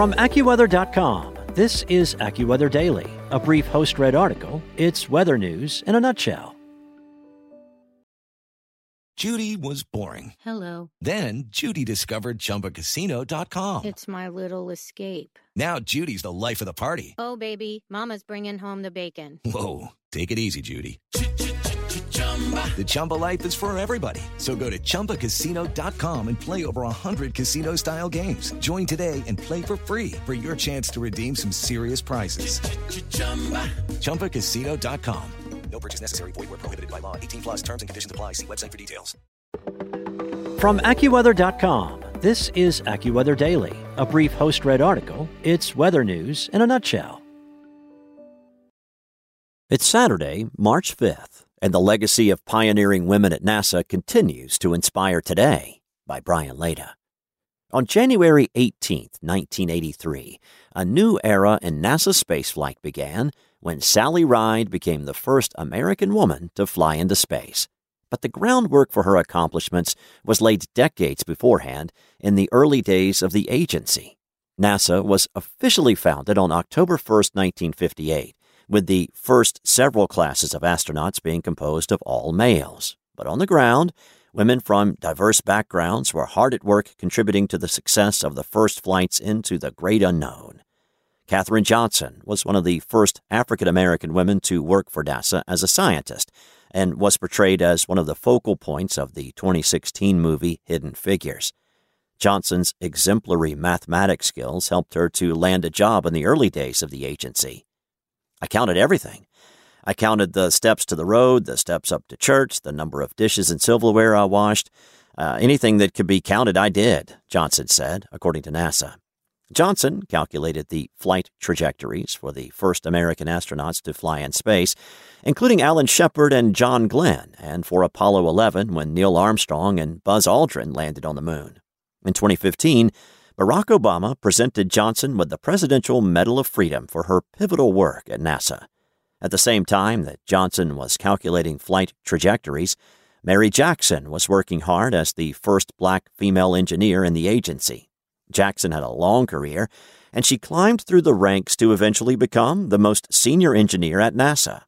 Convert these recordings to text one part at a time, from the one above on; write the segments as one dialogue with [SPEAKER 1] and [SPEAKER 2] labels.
[SPEAKER 1] From AccuWeather.com, this is AccuWeather Daily, a brief host read article. It's weather news in a nutshell.
[SPEAKER 2] Judy was boring.
[SPEAKER 3] Hello.
[SPEAKER 2] Then Judy discovered ChumbaCasino.com.
[SPEAKER 3] It's my little escape.
[SPEAKER 2] Now Judy's the life of the party.
[SPEAKER 3] Oh, baby, Mama's bringing home the bacon.
[SPEAKER 2] Whoa, take it easy, Judy. The Chumba life is for everybody. So go to ChumbaCasino.com and play over 100 casino style games. Join today and play for free for your chance to redeem some serious prizes. ChumbaCasino.com.
[SPEAKER 4] No purchase necessary. Void where prohibited by law. 18 plus terms and conditions apply. See website for details.
[SPEAKER 1] From AccuWeather.com, this is AccuWeather Daily, a brief host read article. It's weather news in a nutshell. It's Saturday, March 5th, and the legacy of pioneering women at NASA continues to inspire today by Brian Lada. On January 18, 1983, a new era in NASA spaceflight began when Sally Ride became the first American woman to fly into space. But the groundwork for her accomplishments was laid decades beforehand in the early days of the agency. NASA was officially founded on October 1, 1958, with the first several classes of astronauts being composed of all males. But on the ground, women from diverse backgrounds were hard at work contributing to the success of the first flights into the great unknown. Katherine Johnson was one of the first African American women to work for NASA as a scientist and was portrayed as one of the focal points of the 2016 movie Hidden Figures. Johnson's exemplary mathematics skills helped her to land a job in the early days of the agency. I counted everything. I counted the steps to the road, the steps up to church, the number of dishes and silverware I washed. Uh, anything that could be counted, I did, Johnson said, according to NASA. Johnson calculated the flight trajectories for the first American astronauts to fly in space, including Alan Shepard and John Glenn, and for Apollo 11 when Neil Armstrong and Buzz Aldrin landed on the moon. In 2015, Barack Obama presented Johnson with the Presidential Medal of Freedom for her pivotal work at NASA. At the same time that Johnson was calculating flight trajectories, Mary Jackson was working hard as the first black female engineer in the agency. Jackson had a long career, and she climbed through the ranks to eventually become the most senior engineer at NASA.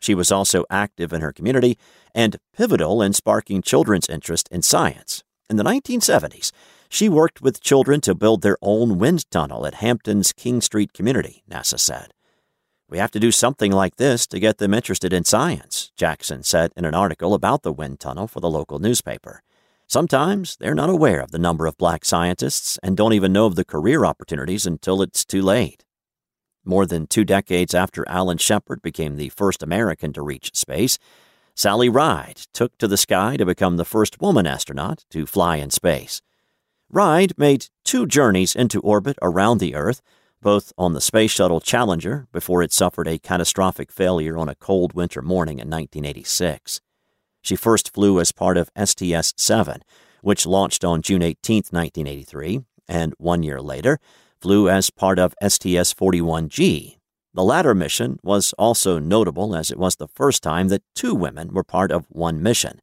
[SPEAKER 1] She was also active in her community and pivotal in sparking children's interest in science. In the 1970s, she worked with children to build their own wind tunnel at Hampton's King Street community, NASA said. We have to do something like this to get them interested in science, Jackson said in an article about the wind tunnel for the local newspaper. Sometimes they're not aware of the number of black scientists and don't even know of the career opportunities until it's too late. More than two decades after Alan Shepard became the first American to reach space, Sally Ride took to the sky to become the first woman astronaut to fly in space. Ride made two journeys into orbit around the Earth, both on the Space Shuttle Challenger before it suffered a catastrophic failure on a cold winter morning in 1986. She first flew as part of STS 7, which launched on June 18, 1983, and one year later flew as part of STS 41G. The latter mission was also notable as it was the first time that two women were part of one mission.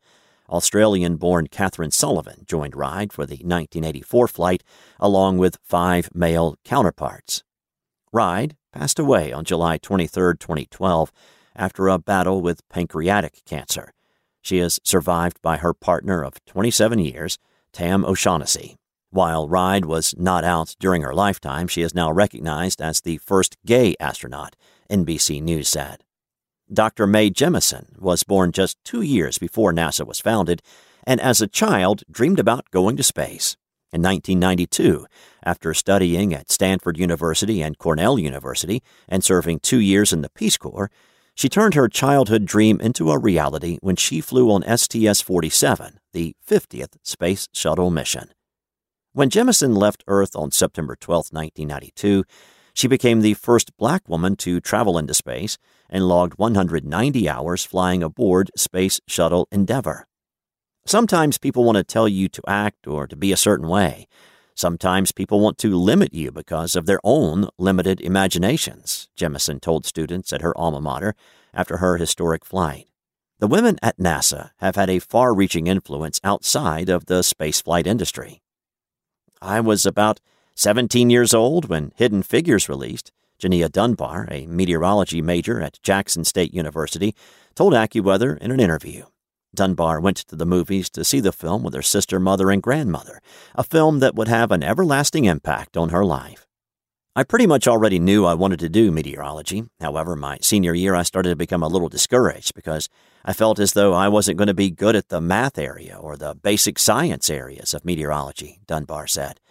[SPEAKER 1] Australian born Kathryn Sullivan joined Ride for the 1984 flight, along with five male counterparts. Ride passed away on July 23, 2012, after a battle with pancreatic cancer. She is survived by her partner of 27 years, Tam O'Shaughnessy. While Ride was not out during her lifetime, she is now recognized as the first gay astronaut, NBC News said. Dr. Mae Jemison was born just two years before NASA was founded, and as a child dreamed about going to space. In 1992, after studying at Stanford University and Cornell University and serving two years in the Peace Corps, she turned her childhood dream into a reality when she flew on STS 47, the 50th Space Shuttle mission. When Jemison left Earth on September 12, 1992, she became the first black woman to travel into space and logged 190 hours flying aboard Space Shuttle Endeavour. Sometimes people want to tell you to act or to be a certain way. Sometimes people want to limit you because of their own limited imaginations, Jemison told students at her alma mater after her historic flight. The women at NASA have had a far reaching influence outside of the spaceflight industry. I was about 17 years old when Hidden Figures released, Jania Dunbar, a meteorology major at Jackson State University, told AccuWeather in an interview. Dunbar went to the movies to see the film with her sister, mother, and grandmother, a film that would have an everlasting impact on her life. I pretty much already knew I wanted to do meteorology. However, my senior year, I started to become a little discouraged because I felt as though I wasn't going to be good at the math area or the basic science areas of meteorology, Dunbar said.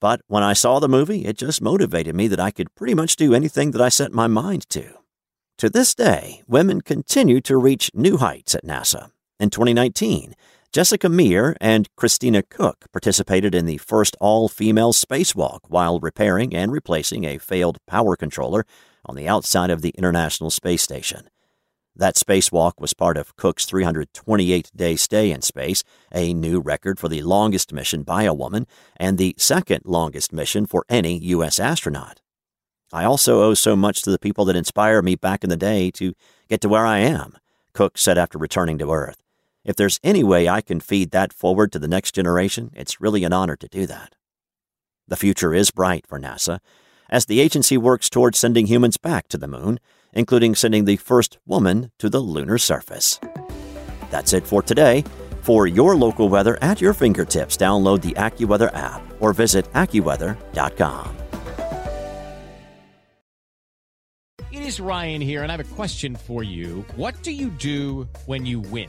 [SPEAKER 1] But when I saw the movie, it just motivated me that I could pretty much do anything that I set my mind to. To this day, women continue to reach new heights at NASA. In 2019, Jessica Meir and Christina Koch participated in the first all female spacewalk while repairing and replacing a failed power controller on the outside of the International Space Station. That spacewalk was part of Koch's 328 day stay in space, a new record for the longest mission by a woman and the second longest mission for any U.S. astronaut. I also owe so much to the people that inspired me back in the day to get to where I am, Cook said after returning to Earth. If there's any way I can feed that forward to the next generation, it's really an honor to do that. The future is bright for NASA as the agency works towards sending humans back to the moon, including sending the first woman to the lunar surface. That's it for today. For your local weather at your fingertips, download the AccuWeather app or visit AccuWeather.com.
[SPEAKER 5] It is Ryan here, and I have a question for you. What do you do when you win?